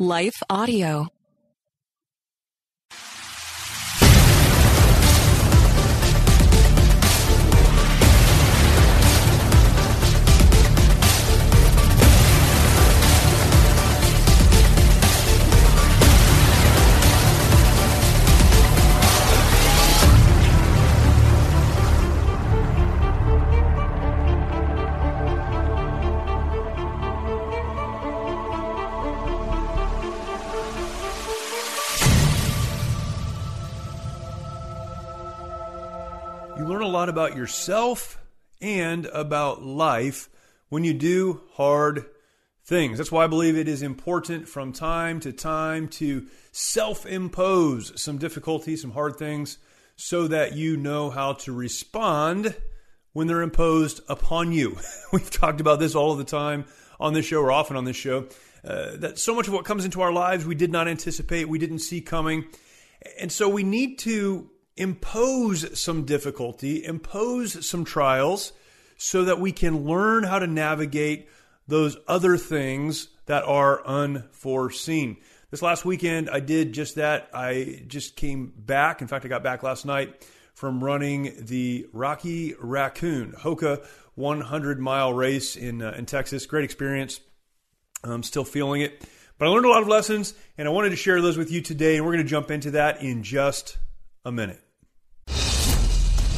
Life Audio. Lot about yourself and about life when you do hard things. That's why I believe it is important from time to time to self impose some difficulties, some hard things, so that you know how to respond when they're imposed upon you. We've talked about this all of the time on this show or often on this show. Uh, that so much of what comes into our lives we did not anticipate, we didn't see coming. And so we need to impose some difficulty, impose some trials, so that we can learn how to navigate those other things that are unforeseen. This last weekend, I did just that. I just came back. In fact, I got back last night from running the Rocky Raccoon Hoka 100 mile race in, uh, in Texas. Great experience. I'm still feeling it. But I learned a lot of lessons, and I wanted to share those with you today, and we're going to jump into that in just a minute.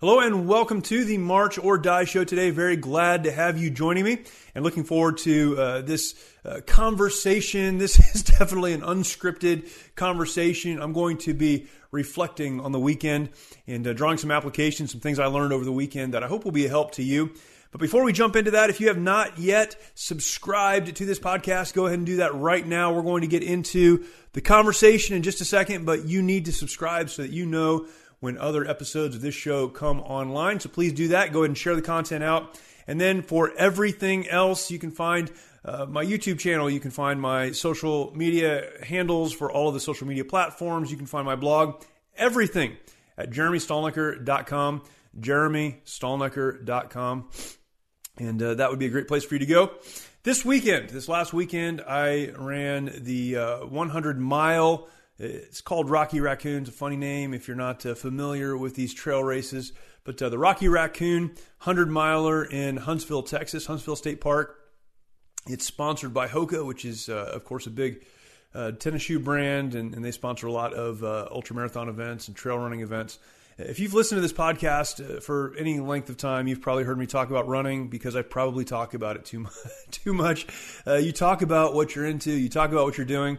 Hello and welcome to the March or Die show today. Very glad to have you joining me and looking forward to uh, this uh, conversation. This is definitely an unscripted conversation. I'm going to be reflecting on the weekend and uh, drawing some applications, some things I learned over the weekend that I hope will be a help to you. But before we jump into that, if you have not yet subscribed to this podcast, go ahead and do that right now. We're going to get into the conversation in just a second, but you need to subscribe so that you know when other episodes of this show come online. So please do that. Go ahead and share the content out. And then for everything else, you can find uh, my YouTube channel. You can find my social media handles for all of the social media platforms. You can find my blog, everything at jeremystalnecker.com. jeremystalnecker.com. And uh, that would be a great place for you to go. This weekend, this last weekend, I ran the uh, 100 mile it's called Rocky Raccoons, a funny name if you're not uh, familiar with these trail races. But uh, the Rocky Raccoon 100 miler in Huntsville, Texas, Huntsville State Park. It's sponsored by Hoka, which is, uh, of course, a big uh, tennis shoe brand, and, and, they sponsor a lot of uh, ultra marathon events and trail running events. If you've listened to this podcast uh, for any length of time, you've probably heard me talk about running because I probably talk about it too much. too much. you talk about what you're into, you talk about what you're doing.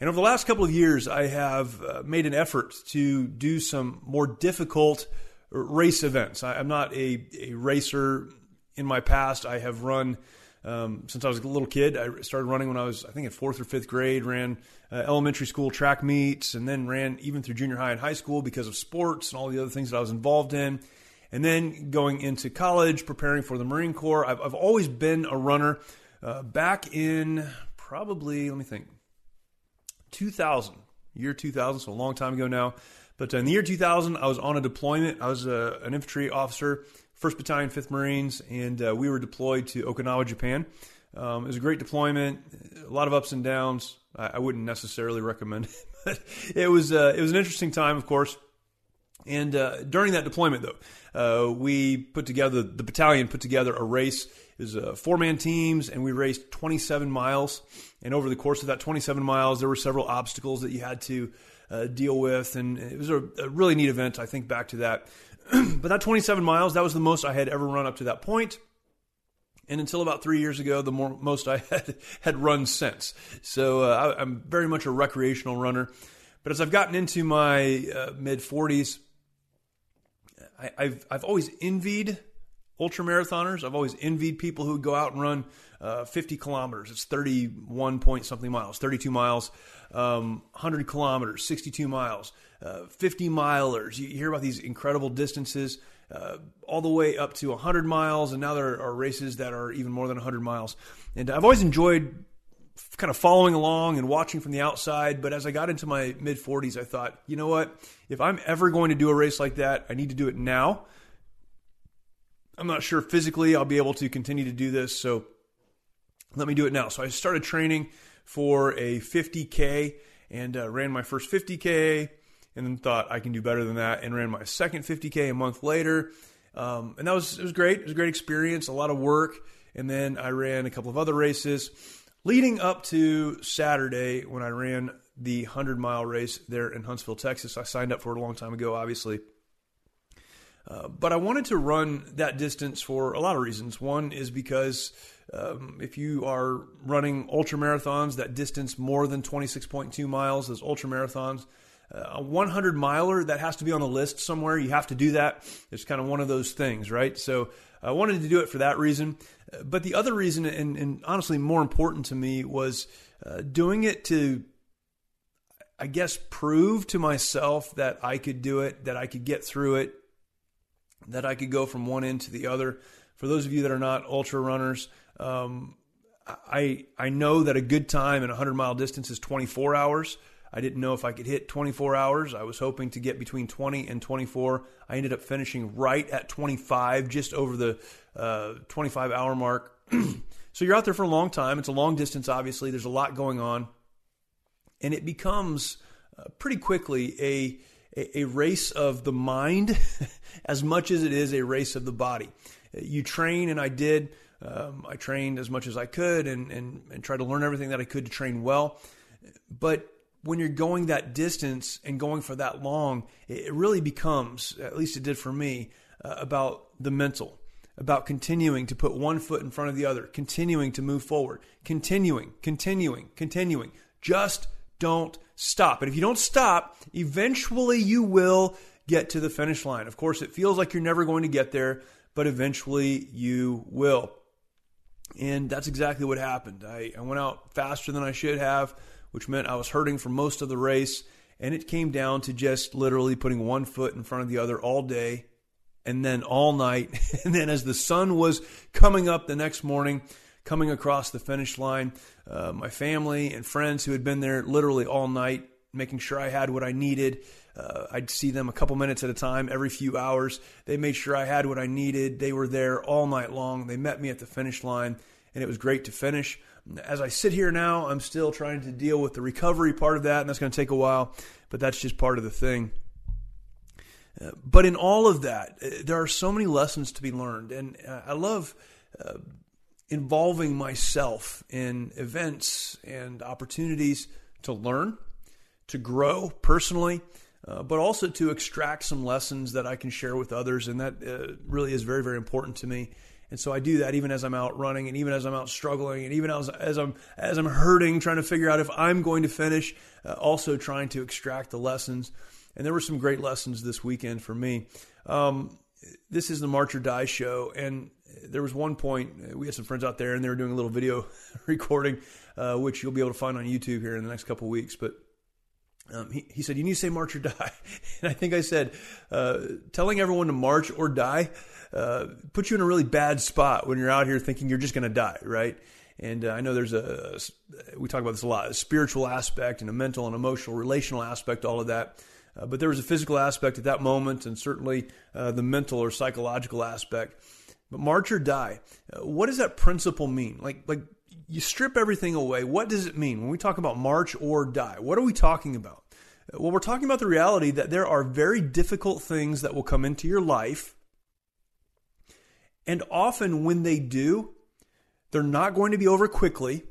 And over the last couple of years, I have uh, made an effort to do some more difficult race events. I, am not a, a racer in my past. I have run um, since I was a little kid. I started running when I was, I think, in fourth or fifth grade. Ran uh, elementary school track meets, and then ran even through junior high and high school because of sports and all the other things that I was involved in. And then going into college, preparing for the Marine Corps. I've, I've always been a runner. Uh, back in probably, let me think, 2000, year 2000, so a long time ago now. But in the year 2000, I was on a deployment. I was a, an infantry officer, 1st Battalion, 5th Marines, and uh, we were deployed to Okinawa, Japan. Um, it was a great deployment, a lot of ups and downs. I, I wouldn't necessarily recommend it, but it was uh, it was an interesting time, of course. And uh, during that deployment, though, uh, we put together the battalion put together a race. It was uh, four man teams, and we raced 27 miles. And over the course of that 27 miles, there were several obstacles that you had to uh, deal with, and it was a, a, really neat event. I think back to that. but that 27 miles, that was the most I had ever run up to that point. And until about three years ago, the more, most I had had run since. So uh, I, am very much a recreational runner. But as I've gotten into my uh, mid 40s, I, have I've always envied ultra marathoners. I've always envied people who go out and run uh, 50 kilometers. It's 31 point something miles, 32 miles, um, 100 kilometers, 62 miles, uh, 50 milers. You hear about these incredible distances. Uh, all the way up to 100 miles, and now there are races that are even more than 100 miles. And I've always enjoyed kind of following along and watching from the outside. But as I got into my mid 40s, I thought, you know what? If I'm ever going to do a race like that, I need to do it now. I'm not sure physically I'll be able to continue to do this. So let me do it now. So I started training for a 50K and uh, ran my first 50K and then thought I can do better than that and ran my second 50K a month later. Um, and that was, it was great. It was a great experience, a lot of work. And then I ran a couple of other races leading up to Saturday when I ran the 100 mile race there in Huntsville, Texas. I signed up for it a long time ago, obviously. Uh, but I wanted to run that distance for a lot of reasons. One is because um, if you are running ultra marathons, that distance more than 26.2 miles, those ultra marathons, uh, a 100 miler that has to be on the list somewhere. You have to do that. It's kind of one of those things, right? So I wanted to do it for that reason. But the other reason, and, and honestly more important to me, was uh, doing it to, I guess, prove to myself that I could do it, that I could get through it, that I could go from one end to the other. For those of you that are not ultra runners, um, I I know that a good time in a 100 mile distance is 24 hours. I didn't know if I could hit 24 hours. I was hoping to get between 20 and 24. I ended up finishing right at 25, just over the uh, 25 hour mark. so you're out there for a long time. It's a long distance, obviously. There's a lot going on. And it becomes uh, pretty quickly a, a, a race of the mind as much as it is a race of the body. You train, and I did. Um, I trained as much as I could and, and, and tried to learn everything that I could to train well. But when you're going that distance and going for that long, it really becomes, at least it did for me, uh, about the mental, about continuing to put one foot in front of the other, continuing to move forward, continuing, continuing, continuing. Just don't stop. And if you don't stop, eventually you will get to the finish line. Of course, it feels like you're never going to get there, but eventually you will. And that's exactly what happened. I, I went out faster than I should have which meant I was hurting for most of the race. And it came down to just literally putting one foot in front of the other all day and then all night. And then as the sun was coming up the next morning, coming across the finish line, uh, my family and friends who had been there literally all night, making sure I had what I needed. Uh, I'd see them a couple minutes at a time every few hours. They made sure I had what I needed. They were there all night long. They met me at the finish line, and it was great to finish. As I sit here now, I'm still trying to deal with the recovery part of that, and that's going to take a while, but that's just part of the thing. Uh, but in all of that, uh, there are so many lessons to be learned, and uh, I love uh, involving myself in events and opportunities to learn, to grow personally, uh, but also to extract some lessons that I can share with others, and that uh, really is very, very important to me. And so I do that even as I'm out running and even as I'm out struggling and even as, as I'm as I'm hurting trying to figure out if I'm going to finish uh, also trying to extract the lessons. And there were some great lessons this weekend for me. Um, this is the March or Die show and there was one point uh, we had some friends out there and they were doing a little video recording uh, which you'll be able to find on YouTube here in the next couple weeks but um, he, he said, You need to say march or die. And I think I said, uh, Telling everyone to march or die uh, puts you in a really bad spot when you're out here thinking you're just going to die, right? And uh, I know there's a, we talk about this a lot, a spiritual aspect and a mental and emotional, relational aspect, all of that. Uh, but there was a physical aspect at that moment and certainly uh, the mental or psychological aspect. But march or die, uh, what does that principle mean? Like, like you strip everything away. What does it mean when we talk about march or die? What are we talking about? Well, we're talking about the reality that there are very difficult things that will come into your life. And often when they do, they're not going to be over quickly.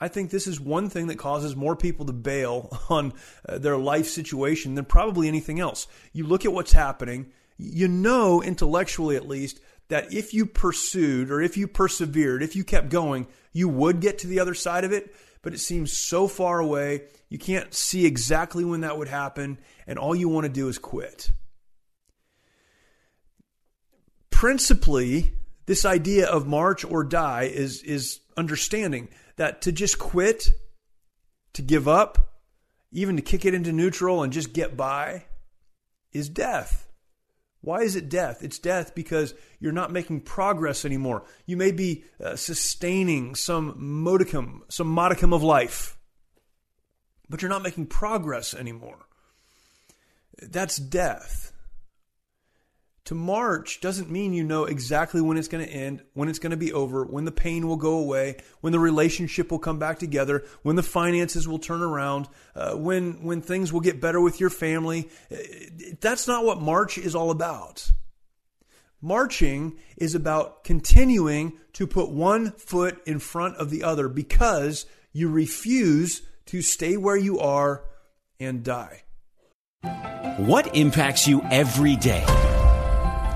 I think this is one thing that causes more people to bail on uh, their life situation than probably anything else. You look at what's happening, you know, intellectually at least, that if you pursued or if you persevered, if you kept going, you would get to the other side of it. But it seems so far away. You can't see exactly when that would happen. And all you want to do is quit. Principally, this idea of march or die is, is understanding that to just quit, to give up, even to kick it into neutral and just get by, is death. Why is it death? It's death because you're not making progress anymore. You may be uh, sustaining some modicum, some modicum of life, but you're not making progress anymore. That's death. To march doesn't mean you know exactly when it's going to end, when it's going to be over, when the pain will go away, when the relationship will come back together, when the finances will turn around, uh, when when things will get better with your family. Uh, that's not what march is all about. Marching is about continuing to put one foot in front of the other because you refuse to stay where you are and die. What impacts you every day?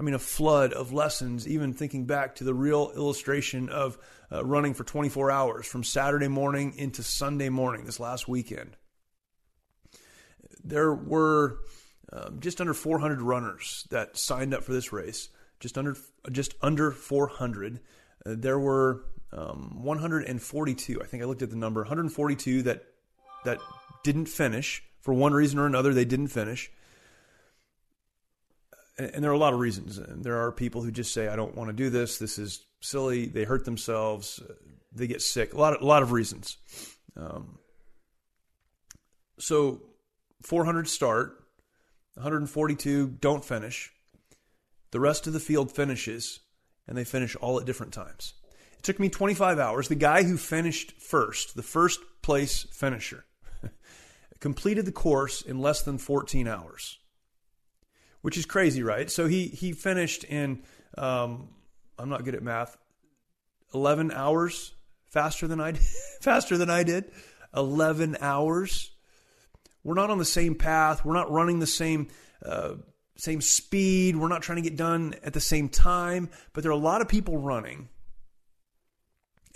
I mean, a flood of lessons, even thinking back to the real illustration of uh, running for 24 hours from Saturday morning into Sunday morning this last weekend. There were um, just under 400 runners that signed up for this race, just under just under 400. Uh, there were um, 142. I think I looked at the number. 142 that that didn't finish for one reason or another. They didn't finish and there are a lot of reasons. There are people who just say, "I don't want to do this. This is silly." They hurt themselves. They get sick. A lot of a lot of reasons. Um, so, 400 start, 142 don't finish. The rest of the field finishes, and they finish all at different times. It took me 25 hours. The guy who finished first, the first place finisher, completed the course in less than 14 hours which is crazy, right? So he he finished in um, I'm not good at math. 11 hours faster than I did, faster than I did. 11 hours. We're not on the same path. We're not running the same uh, same speed. We're not trying to get done at the same time. But there are a lot of people running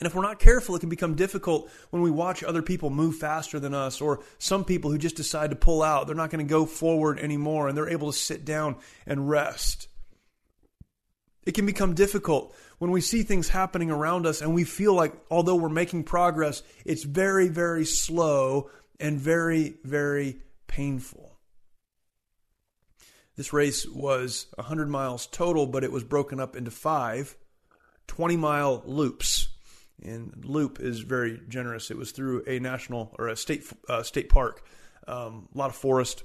and if we're not careful, it can become difficult when we watch other people move faster than us, or some people who just decide to pull out. They're not going to go forward anymore, and they're able to sit down and rest. It can become difficult when we see things happening around us and we feel like, although we're making progress, it's very, very slow and very, very painful. This race was 100 miles total, but it was broken up into five 20 mile loops and Loop is very generous. It was through a national or a state uh, state park, um, a lot of forest,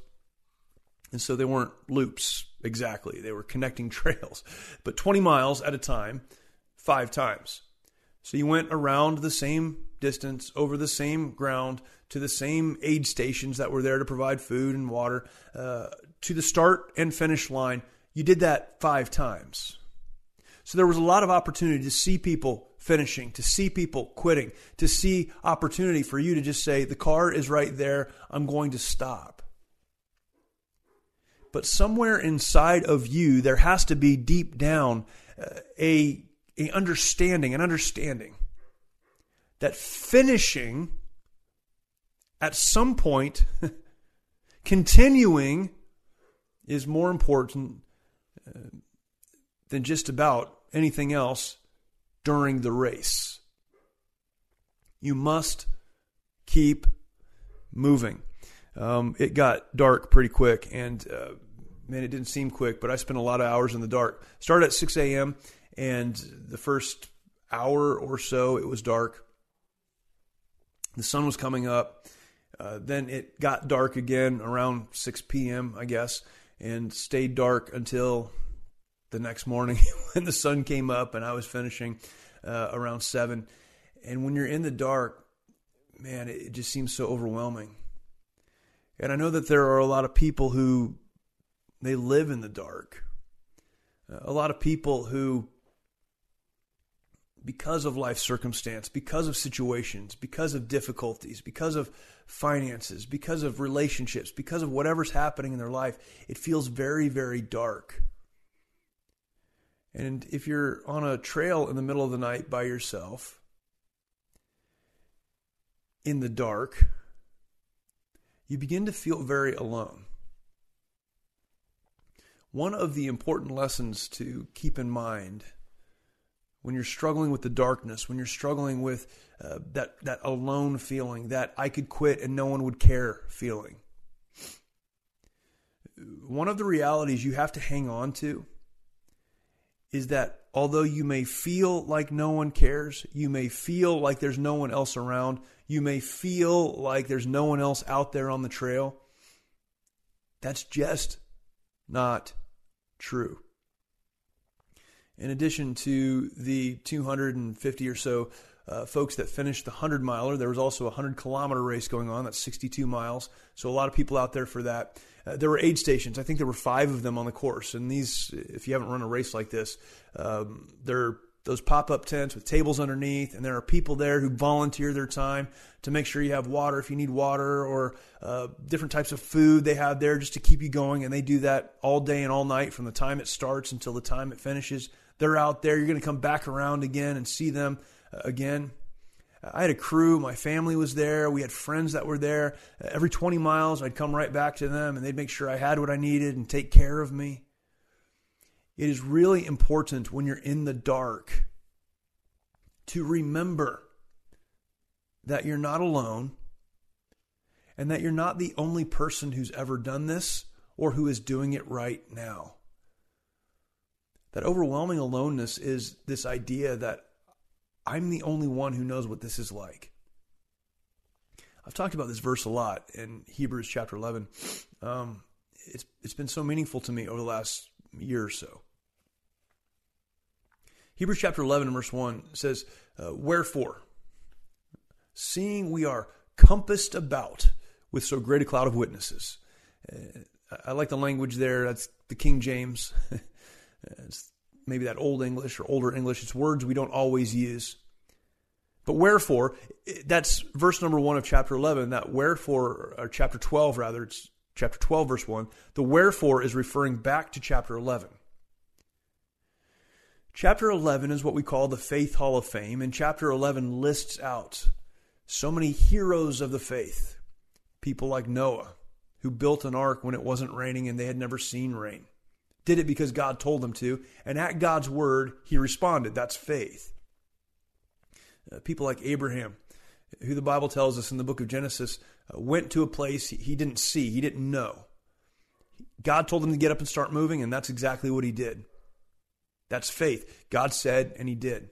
and so they weren't loops. exactly. They were connecting trails, but 20 miles at a time, five times. So you went around the same distance, over the same ground, to the same aid stations that were there to provide food and water, uh, to the start and finish line. You did that five times. So there was a lot of opportunity to see people finishing, to see people quitting, to see opportunity for you to just say, the car is right there, I'm going to stop. But somewhere inside of you, there has to be deep down uh, a, a understanding, an understanding that finishing at some point, continuing is more important uh, than just about anything else during the race. You must keep moving. Um, it got dark pretty quick, and uh, man, it didn't seem quick, but I spent a lot of hours in the dark. Started at 6 a.m., and the first hour or so, it was dark. The sun was coming up. Uh, then it got dark again around 6 p.m., I guess, and stayed dark until the next morning when the sun came up and I was finishing uh, around 7. And when you're in the dark, man, it, it just seems so overwhelming. And I know that there are a lot of people who they live in the dark. Uh, a lot of people who because of life circumstance, because of situations, because of difficulties, because of finances, because of relationships, because of whatever's happening in their life, it feels very, very dark. And if you're on a trail in the middle of the night by yourself, in the dark, you begin to feel very alone. One of the important lessons to keep in mind when you're struggling with the darkness, when you're struggling with uh, that that alone feeling, that I could quit and no one would care feeling. One of the realities you have to hang on to is that although you may feel like no one cares, you may feel like there's no one else around, you may feel like there's no one else out there on the trail, that's just not true. In addition to the 250 or so uh, folks that finished the 100 miler, there was also a 100 kilometer race going on. That's 62 miles. So a lot of people out there for that. There were aid stations. I think there were five of them on the course. And these, if you haven't run a race like this, um, they're those pop up tents with tables underneath, and there are people there who volunteer their time to make sure you have water if you need water or uh, different types of food they have there just to keep you going. And they do that all day and all night from the time it starts until the time it finishes. They're out there. You're going to come back around again and see them uh, again. I had a crew. My family was there. We had friends that were there. Uh, every 20 miles, I'd come right back to them and they'd make sure I had what I needed and take care of me. It is really important when you're in the dark to remember that you're not alone and that you're not the only person who's ever done this or who is doing it right now. That overwhelming aloneness is this idea that I'm the only one who knows what this is like. I've talked about this verse a lot in Hebrews chapter 11. Um, it's, it's been so meaningful to me over the last year or so. Hebrews chapter 11 verse 1 says, uh, Wherefore, seeing we are compassed about with so great a cloud of witnesses. Uh, I like the language there. That's the King James. It's maybe that old English or older English. It's words we don't always use. But wherefore, that's verse number one of chapter 11. That wherefore, or chapter 12 rather, it's chapter 12, verse 1. The wherefore is referring back to chapter 11. Chapter 11 is what we call the Faith Hall of Fame, and chapter 11 lists out so many heroes of the faith. People like Noah, who built an ark when it wasn't raining and they had never seen rain did it because God told them to, and at God's word, he responded. That's faith. Uh, people like Abraham, who the Bible tells us in the book of Genesis, uh, went to a place he didn't see, he didn't know. God told him to get up and start moving, and that's exactly what he did. That's faith. God said, and he did.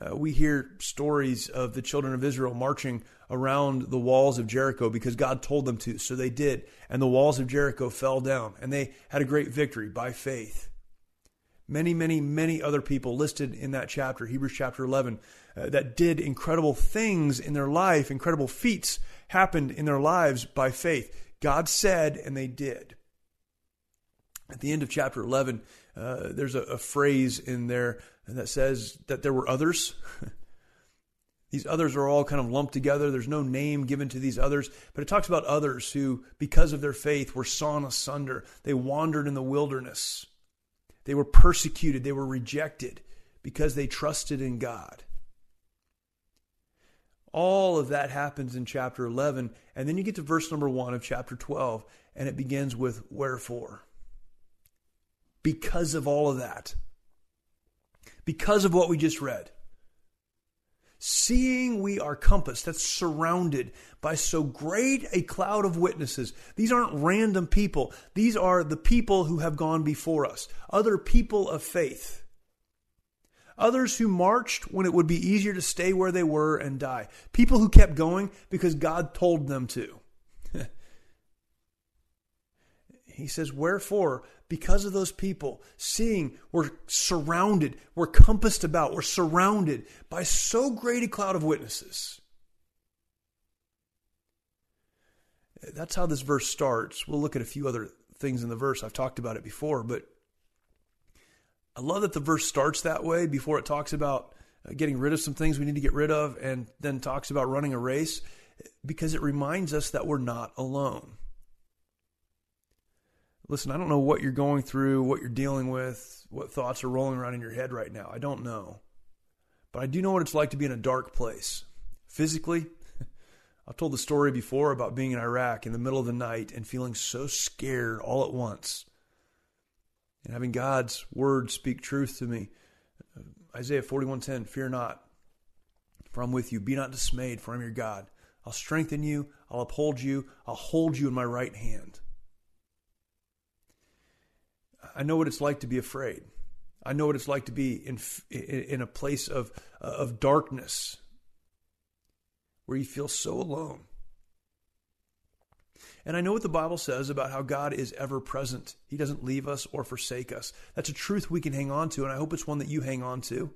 Uh, we hear stories of the children of Israel marching around the walls of Jericho because God told them to. So they did. And the walls of Jericho fell down and they had a great victory by faith. Many, many, many other people listed in that chapter, Hebrews chapter 11, uh, that did incredible things in their life, incredible feats happened in their lives by faith. God said, and they did. At the end of chapter 11, uh, there's a, a phrase in there that says that there were others. these others are all kind of lumped together. There's no name given to these others, but it talks about others who, because of their faith, were sawn asunder. They wandered in the wilderness. They were persecuted. They were rejected because they trusted in God. All of that happens in chapter 11. And then you get to verse number 1 of chapter 12, and it begins with wherefore. Because of all of that, because of what we just read. Seeing we are compassed, that's surrounded by so great a cloud of witnesses. These aren't random people. These are the people who have gone before us, other people of faith. Others who marched when it would be easier to stay where they were and die. People who kept going because God told them to. he says, Wherefore, because of those people, seeing we're surrounded, we're compassed about, we're surrounded by so great a cloud of witnesses. That's how this verse starts. We'll look at a few other things in the verse. I've talked about it before, but I love that the verse starts that way before it talks about uh, getting rid of some things we need to get rid of and then talks about running a race because it reminds us that we're not alone. Listen, I don't know what you're going through, what you're dealing with, what thoughts are rolling around in your head right now. I don't know. But I do know what it's like to be in a dark place. Physically, I've told the story before about being in Iraq in the middle of the night and feeling so scared all at once. And having God's word speak truth to me. Uh, Isaiah 41:10, fear not, for I'm with you. Be not dismayed, for I'm your God. I'll strengthen you, I'll uphold you, I'll hold you in my right hand. I know what it's like to be afraid. I know what it's like to be in in a place of uh, of darkness where you feel so alone. And I know what the Bible says about how God is ever present. He doesn't leave us or forsake us. That's a truth we can hang on to, and I hope it's one that you hang on to.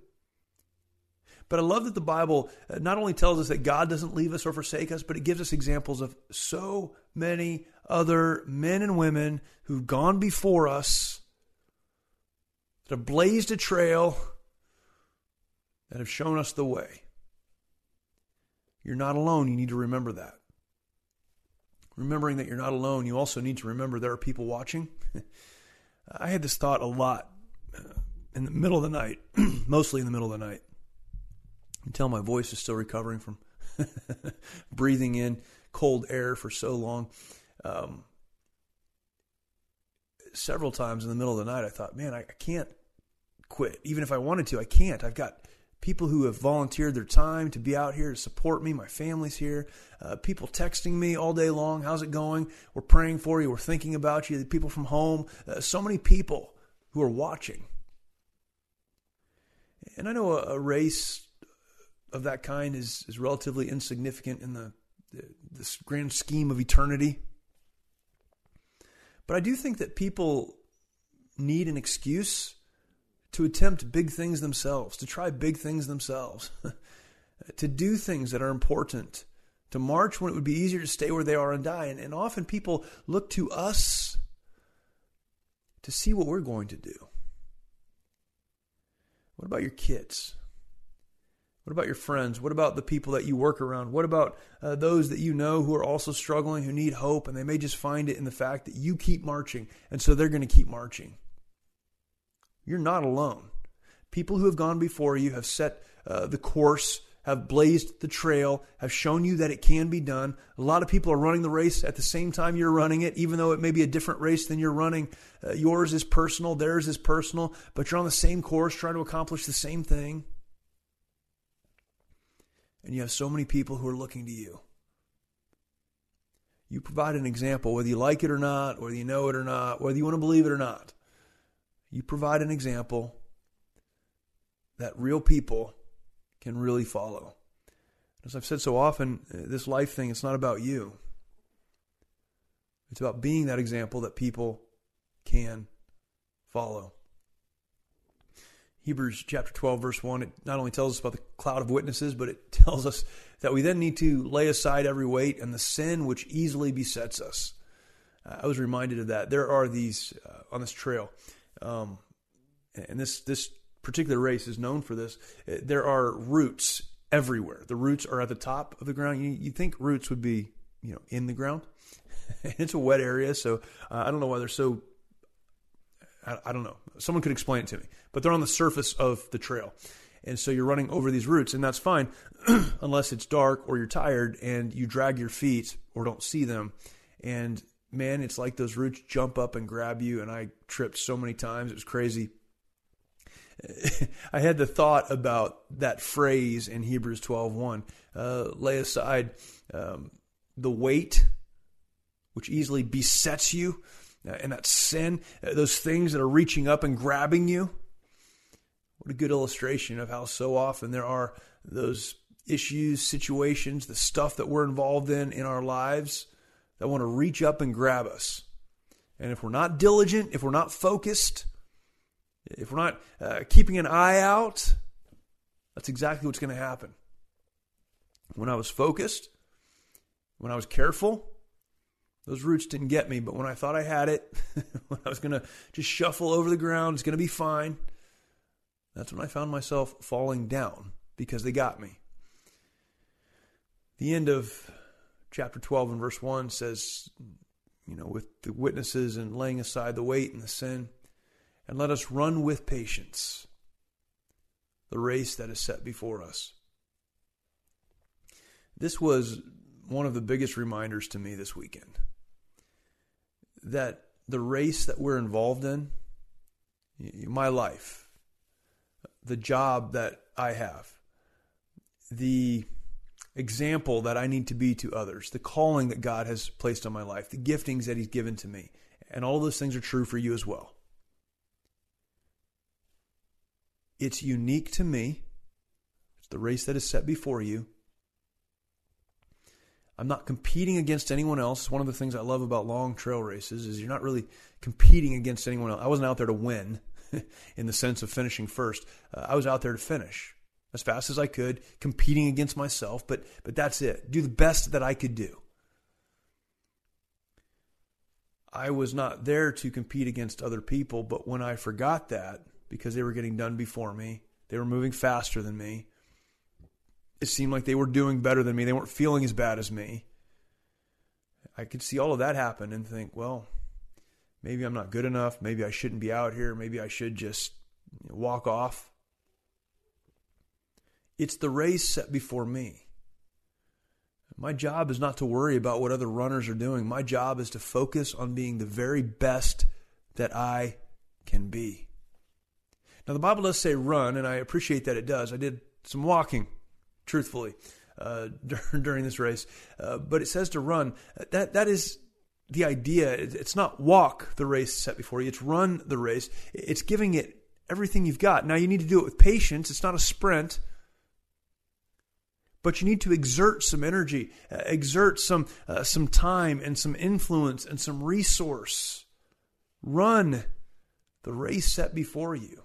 But I love that the Bible uh, not only tells us that God doesn't leave us or forsake us, but it gives us examples of so many other men and women who've gone before us that have blazed a trail, that have shown us the way. You're not alone. You need to remember that. Remembering that you're not alone, you also need to remember there are people watching. I had this thought a lot uh, in the middle of the night, mostly in the middle of the night. Until my voice is still recovering from breathing in cold air for so long. Um, several times in the middle of the night, I thought, man, I, I can't quit. Even if I wanted to, I can't. I've got people who have volunteered their time to be out here to support me. My family's here. Uh, people texting me all day long. How's it going? We're praying for you. We're thinking about you. The people from home. Uh, so many people who are watching. And I know a, a, race of that kind is, is relatively insignificant in the, the this grand scheme of eternity. But I do think that people need an excuse to attempt big things themselves, to try big things themselves, to do things that are important, to march when it would be easier to stay where they are and die. And, and often people look to us to see what we're going to do. What about your kids? What about your friends? What about the people that you work around? What about uh, those that you know who are also struggling, who need hope, and they may just find it in the fact that you keep marching, and so they're going to keep marching? You're not alone. People who have gone before you have set uh, the course, have blazed the trail, have shown you that it can be done. A lot of people are running the race at the same time you're running it, even though it may be a different race than you're running. Uh, yours is personal, theirs is personal, but you're on the same course trying to accomplish the same thing. And you have so many people who are looking to you. You provide an example, whether you like it or not, whether you know it or not, whether you want to believe it or not you provide an example that real people can really follow. As I've said so often, uh, this life thing, it's not about you. It's about being that example that people can follow. Hebrews chapter 12, verse 1, it not only tells us about the cloud of witnesses, but it tells us that we then need to lay aside every weight and the sin which easily besets us. Uh, I was reminded of that. There are these uh, on this trail, um, and this this particular race is known for this. Uh, there are roots everywhere. The roots are at the top of the ground. You, you think roots would be you know in the ground. it's a wet area, so uh, I don't know why they're so I, I don't know. Someone could explain it to me, but they're on the surface of the trail. And so you're running over these roots, and that's fine unless it's dark or you're tired and you drag your feet or don't see them. And man, it's like those roots jump up and grab you. And I tripped so many times. It was crazy. I had the thought about that phrase in Hebrews 12:1, uh, lay aside um, the weight which easily besets you uh, and that sin, uh, those things that are reaching up and grabbing you. What a good illustration of how so often there are those issues, situations, the stuff that we're involved in in our lives that want to reach up and grab us. And if we're not diligent, if we're not focused, if we're not uh, keeping an eye out, that's exactly what's going to happen. When I was focused, when I was careful, those roots didn't get me, but when I thought I had it, when I was going to just shuffle over the ground, it's going to be fine, that's when I found myself falling down because they got me. The end of chapter 12 and verse 1 says, you know, with the witnesses and laying aside the weight and the sin, and let us run with patience the race that is set before us. This was one of the biggest reminders to me this weekend that the race that we're involved in, my life, the job that I have, the example that I need to be to others, the calling that God has placed on my life, the giftings that He's given to me, and all those things are true for you as well. It's unique to me. It's the race that is set before you. I'm not competing against anyone else. One of the things I love about long trail races is you're not really competing against anyone else. I wasn't out there to win in the sense of finishing first. Uh, I was out there to finish as fast as I could, competing against myself, but but that's it. Do the best that I could do. I was not there to compete against other people, but when I forgot that because they were getting done before me, they were moving faster than me, it seemed like they were doing better than me. They weren't feeling as bad as me. I could see all of that happen and think, well, maybe I'm not good enough. Maybe I shouldn't be out here. Maybe I should just walk off. It's the race set before me. My job is not to worry about what other runners are doing. My job is to focus on being the very best that I can be. Now, the Bible does say run, and I appreciate that it does. I did some walking truthfully, uh, during this race. Uh, but it says to run. That that is the idea. It's not walk the race set before you. It's run the race. It's giving it everything you've got. Now you need to do it with patience. It's not a sprint. But you need to exert some energy, uh, exert some uh, some time and some influence and some resource. Run the race set before you.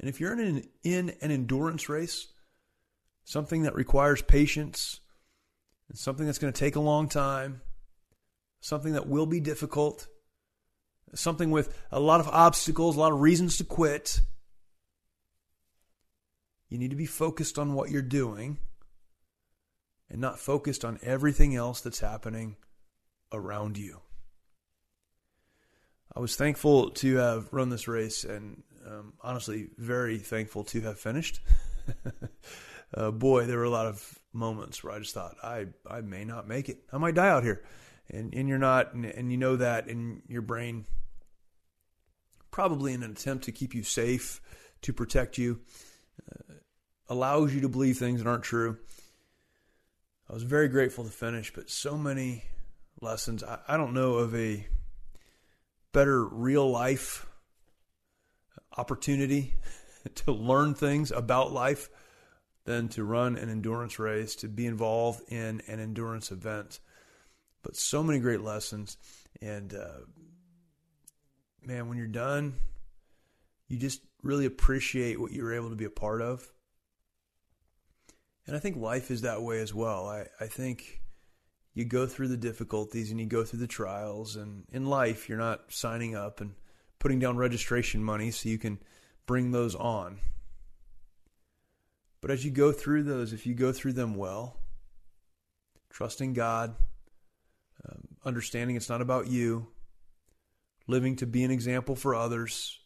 And if you're in an, in an endurance race, something that requires patience, and something that's going to take a long time, something that will be difficult, something with a lot of obstacles, a lot of reasons to quit. You need to be focused on what you're doing and not focused on everything else that's happening around you. I was thankful to have run this race and um, honestly very thankful to have finished. uh, boy, there were a lot of moments where I just thought, I, I may not make it. I might die out here. And, and you're not, and, and you know that in your brain, probably in an attempt to keep you safe, to protect you, allows you to believe things that aren't true. I was very grateful to finish, but so many lessons. I, I don't know of a better real life opportunity to learn things about life than to run an endurance race, to be involved in an endurance event. But so many great lessons. And uh, man, when you're done, you just really appreciate what you were able to be a part of. And I think life is that way as well. I, I think you go through the difficulties and you go through the trials. And in life, you're not signing up and putting down registration money so you can bring those on. But as you go through those, if you go through them well, trusting God, um, understanding it's not about you, living to be an example for others,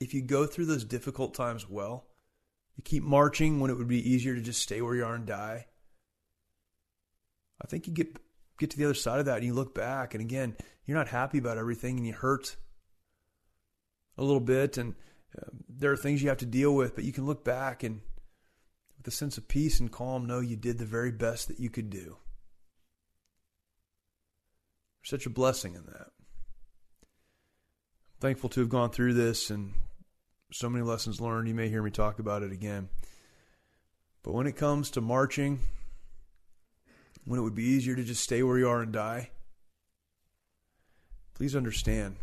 if you go through those difficult times well, you keep marching when it would be easier to just stay where you are and die. I think you get get to the other side of that and you look back and again, you're not happy about everything and you hurt a little bit and uh, there are things you have to deal with, but you can look back and with a sense of peace and calm know you did the very best that you could do. There's such a blessing in that. I'm thankful to have gone through this and so many lessons learned. You may hear me talk about it again. But when it comes to marching, when it would be easier to just stay where you are and die, please understand.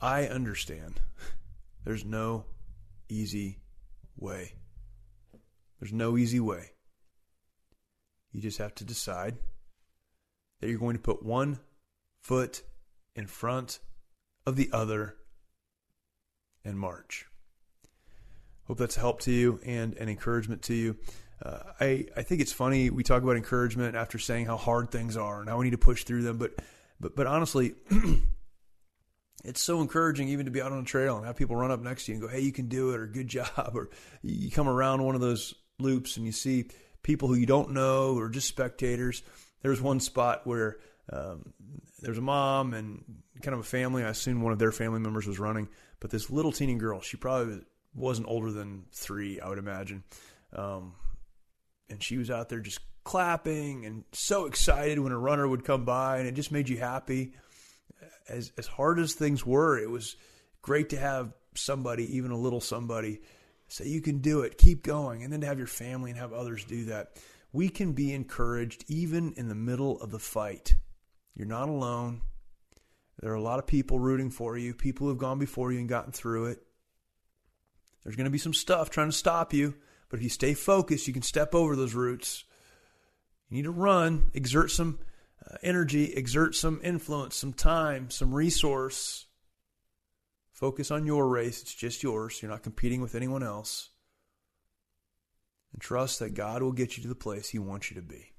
I understand. There's no easy way. There's no easy way. You just have to decide that you're going to put one foot in front of the other and march. Hope that's a help to you and an encouragement to you. Uh, I, I think it's funny we talk about encouragement after saying how hard things are and how we need to push through them, but but but honestly, it's so encouraging even to be out on a trail and have people run up next to you and go, "Hey, you can do it," or "Good job," or you come around one of those loops and you see people who you don't know or just spectators. There was one spot where um, there's a mom and kind of a family. I assume one of their family members was running, but this little teeny girl, she probably wasn't older than three, I would imagine. Um, and she was out there just clapping and so excited when a runner would come by, and it just made you happy as as hard as things were, it was great to have somebody, even a little somebody, say you can do it, keep going, and then to have your family and have others do that. We can be encouraged even in the middle of the fight. You're not alone. There are a lot of people rooting for you, people who have gone before you and gotten through it. There's going to be some stuff trying to stop you, but if you stay focused, you can step over those roots. You need to run, exert some uh, energy, exert some influence, some time, some resource. Focus on your race. It's just yours. You're not competing with anyone else. And trust that God will get you to the place He wants you to be.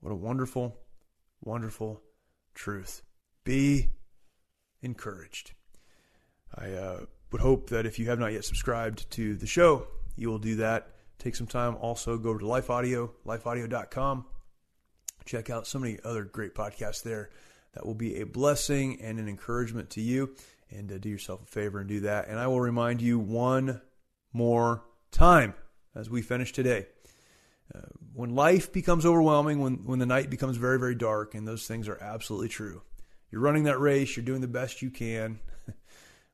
What a wonderful, wonderful truth. Be encouraged. I uh, would hope that if you have not yet subscribed to the show, you will do that. Take some time. Also, go to Life Audio, lifeaudio.com check out so many other great podcasts there that will be a blessing and an encouragement to you. And uh, do yourself a favor and do that. And I will remind you one more time as we finish today. Uh, when life becomes overwhelming, when, when the night becomes very, very dark, and those things are absolutely true, you're running that race, you're doing the best you can.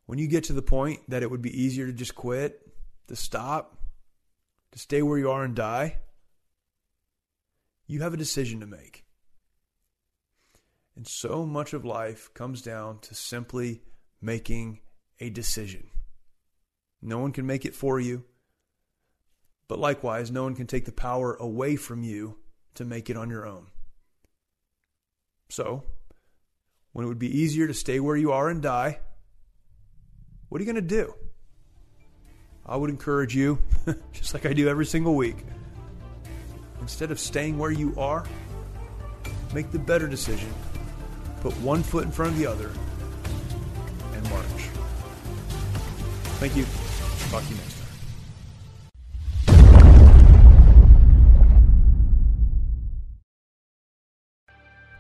when you get to the point that it would be easier to just quit, to stop, to stay where you are and die, you have a decision to make. And so much of life comes down to simply making a decision. No one can make it for you, but likewise, no one can take the power away from you to make it on your own. So, when it would be easier to stay where you are and die, what are you going to do? I would encourage you, just like I do every single week Instead of staying where you are, make the better decision. Put one foot in front of the other and march. Thank you.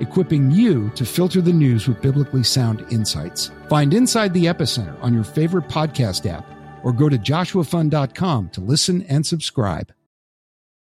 equipping you to filter the news with biblically sound insights. Find Inside the Epicenter on your favorite podcast app or go to joshuafund.com to listen and subscribe.